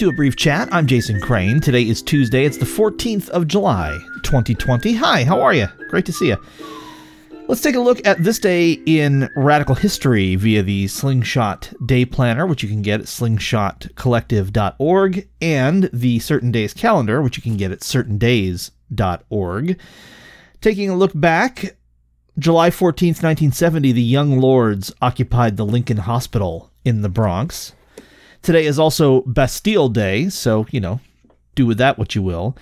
To a brief chat. I'm Jason Crane. Today is Tuesday. It's the 14th of July, 2020. Hi, how are you? Great to see you. Let's take a look at this day in radical history via the Slingshot Day Planner, which you can get at slingshotcollective.org, and the Certain Days Calendar, which you can get at certaindays.org. Taking a look back, July 14th, 1970, the Young Lords occupied the Lincoln Hospital in the Bronx. Today is also Bastille Day, so, you know, do with that what you will.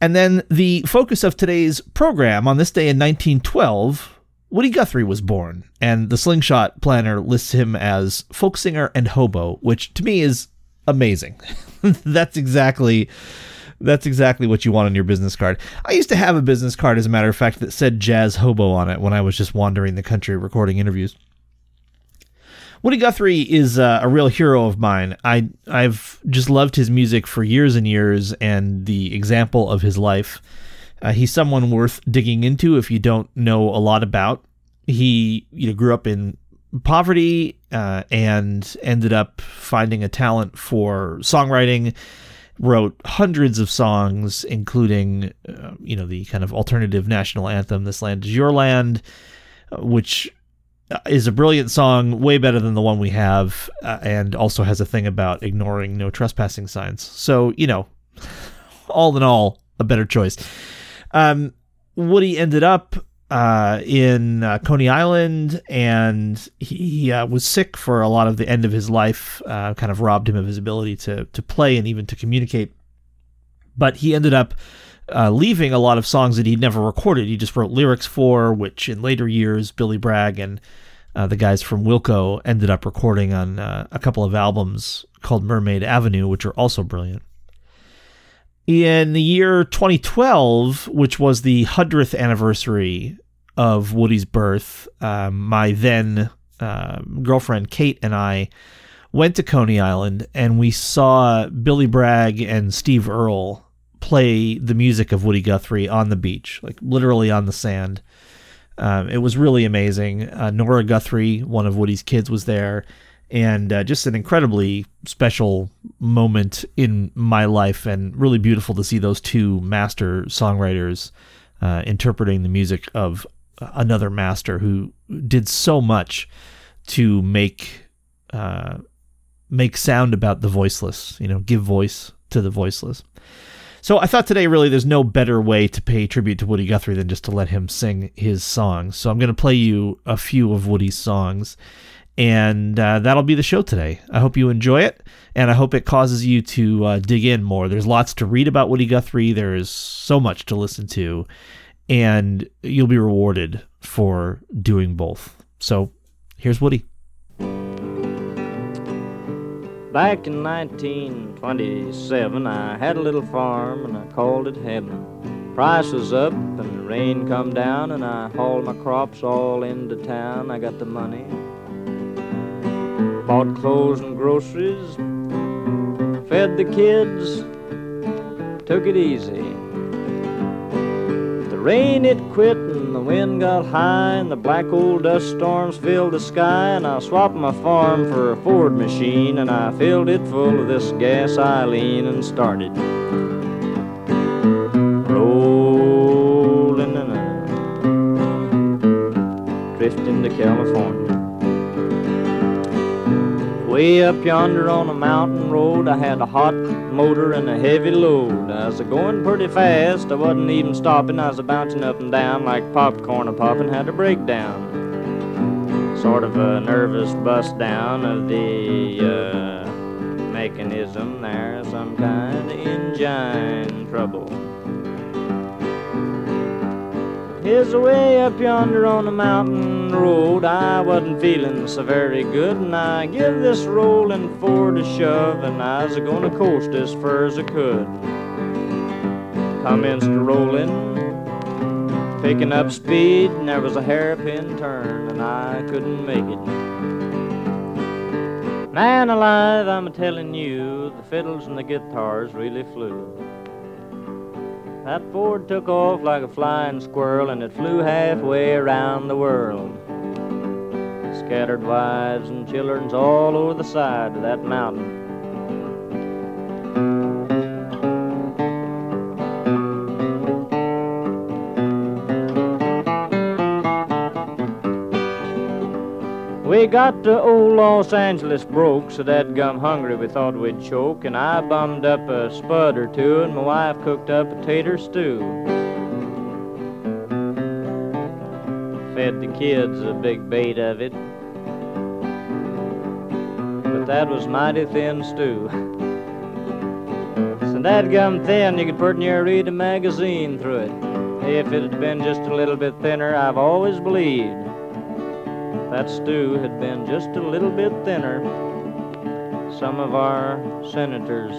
And then the focus of today's program on this day in 1912 Woody Guthrie was born, and the Slingshot Planner lists him as folk singer and hobo, which to me is amazing. that's exactly that's exactly what you want on your business card. I used to have a business card, as a matter of fact, that said jazz hobo on it when I was just wandering the country recording interviews. Woody Guthrie is uh, a real hero of mine. I I've just loved his music for years and years, and the example of his life uh, he's someone worth digging into if you don't know a lot about. He you know grew up in poverty uh, and ended up finding a talent for songwriting. Wrote hundreds of songs, including uh, you know the kind of alternative national anthem "This Land Is Your Land," uh, which is a brilliant song, way better than the one we have, uh, and also has a thing about ignoring no trespassing signs. So you know, all in all, a better choice. Um, Woody ended up uh, in uh, Coney Island, and he uh, was sick for a lot of the end of his life. Uh, kind of robbed him of his ability to to play and even to communicate. But he ended up uh, leaving a lot of songs that he'd never recorded. He just wrote lyrics for, which in later years Billy Bragg and uh, the guys from Wilco ended up recording on a couple of albums called Mermaid Avenue, which are also brilliant. In the year 2012, which was the 100th anniversary of Woody's birth, um, my then uh, girlfriend Kate and I went to Coney Island and we saw Billy Bragg and Steve Earle play the music of Woody Guthrie on the beach, like literally on the sand. Um, it was really amazing. Uh, Nora Guthrie, one of Woody's kids, was there and uh, just an incredibly special moment in my life and really beautiful to see those two master songwriters uh, interpreting the music of another master who did so much to make uh, make sound about the voiceless you know give voice to the voiceless so I thought today really there's no better way to pay tribute to Woody Guthrie than just to let him sing his songs. So I'm going to play you a few of Woody's songs and uh, that'll be the show today. I hope you enjoy it, and I hope it causes you to uh, dig in more. There's lots to read about Woody Guthrie. There is so much to listen to, and you'll be rewarded for doing both. So, here's Woody. Back in 1927, I had a little farm and I called it heaven. Price was up and the rain come down, and I hauled my crops all into town. I got the money Bought clothes and groceries, fed the kids, took it easy. The rain it quit the wind got high and the black old dust storms filled the sky and I swapped my farm for a Ford machine and I filled it full of this gasoline and started rolling and drifting to California. Way up yonder on a mountain road, I had a hot motor and a heavy load. I was going pretty fast, I wasn't even stopping. I was bouncing up and down like popcorn a popping, had a breakdown. Sort of a nervous bust down of the uh, mechanism there, some kind of engine trouble. Here's a way up yonder on the mountain road. I wasn't feeling so very good, and I give this rolling Ford a shove, and I was a gonna coast as far as I could. Commenced rolling, picking up speed, and there was a hairpin turn, and I couldn't make it. Man alive, I'm a telling you, the fiddles and the guitars really flew. That Ford took off like a flying squirrel and it flew halfway around the world. Scattered wives and children's all over the side of that mountain. They got to old Los Angeles broke, so that gum hungry we thought we'd choke, and I bummed up a spud or two, and my wife cooked up a tater stew. Fed the kids a big bait of it, but that was mighty thin stew. So that gum thin, you could put near read a magazine through it. If it had been just a little bit thinner, I've always believed that stew had been just a little bit thinner, some of our senators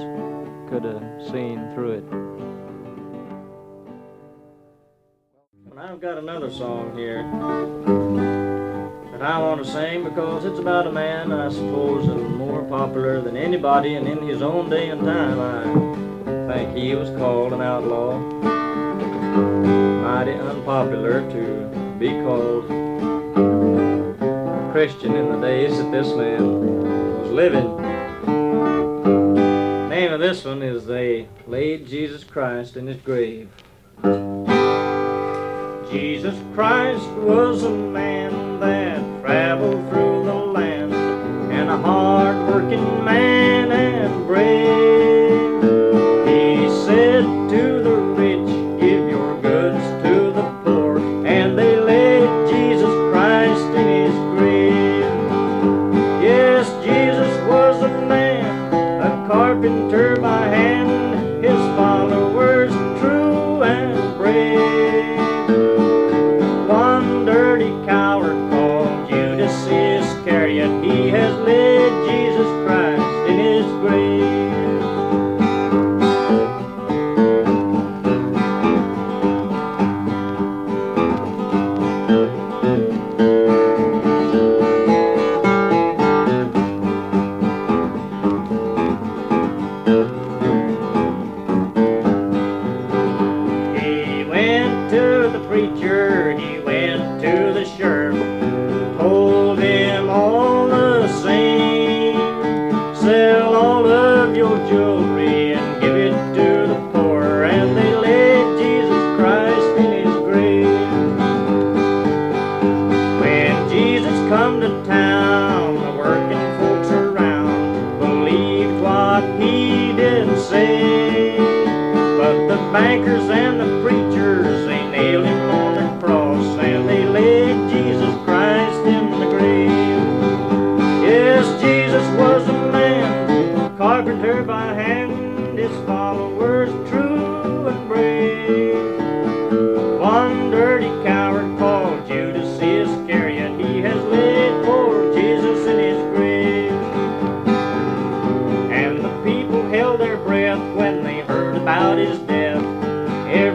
could have seen through it. I've got another song here that I want to sing because it's about a man I suppose more popular than anybody, and in his own day and time, I think he was called an outlaw. Mighty unpopular to be called Christian in the days that this man was living. The name of this one is They Laid Jesus Christ in His Grave. Jesus Christ was a man that traveled through the land and a hard-working man and brave. your jewelry.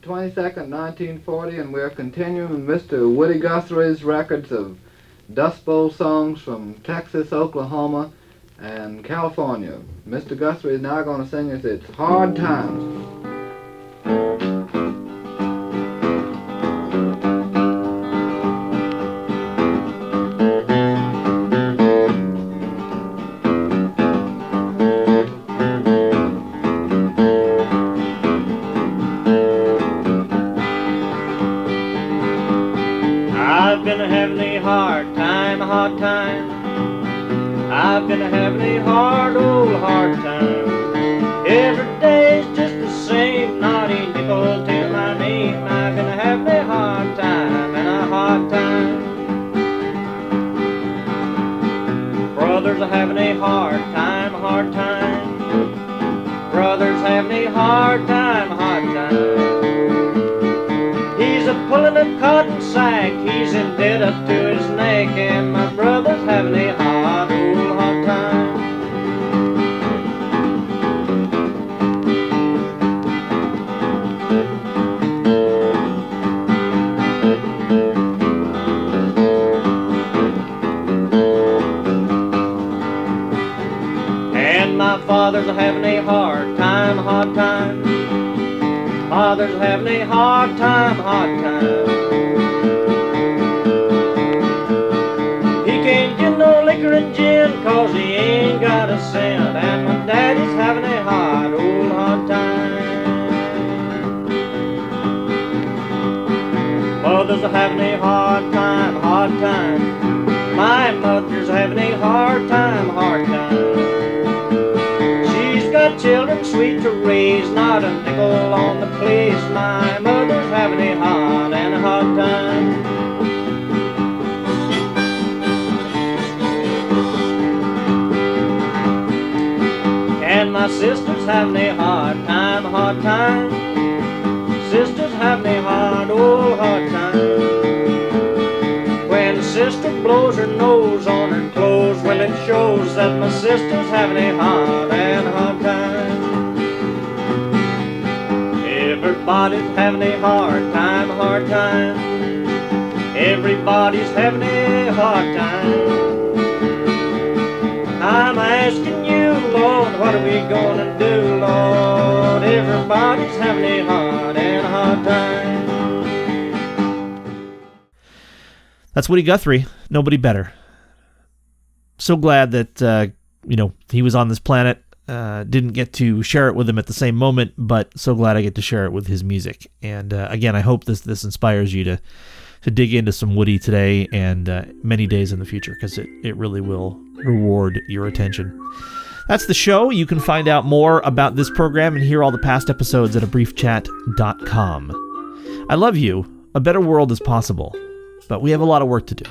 22nd, 1940, and we're continuing Mr. Woody Guthrie's records of Dust Bowl songs from Texas, Oklahoma, and California. Mr. Guthrie is now going to sing us It's Hard Times. Having a nickel to my name. I'm gonna have a hard time, and a hard time. Brothers are having a hard time, hard time. Brothers having a hard time, hard time. He's a pulling a cotton sack, he's in debt up to his neck, and my brother's having a hard old hard time, hard time. Father's having a hard time, hard time. He can't get no liquor and gin cause he ain't got a cent. And my daddy's having a hard old hard time. Mother's having a hard time, hard time. My mother's having a hard time, hard time. Got children sweet to raise, not a nickel on the place. My mother's having a hard and a hard time. And my sister's having a hard time, hard time. Sister's having a hard, old hard time. When sister blows her nose on her clothes, well, it shows that my sister's having a hard and hard time. Everybody's having a hard time, hard time. Everybody's having a hard time. I'm asking you, Lord, what are we gonna do, Lord? Everybody's having a hard and hard time. That's Woody Guthrie. Nobody better. So glad that uh, you know he was on this planet. Uh, didn't get to share it with him at the same moment, but so glad I get to share it with his music. And uh, again, I hope this this inspires you to to dig into some Woody today and uh, many days in the future because it it really will reward your attention. That's the show. You can find out more about this program and hear all the past episodes at a briefchat.com. I love you. A better world is possible, but we have a lot of work to do.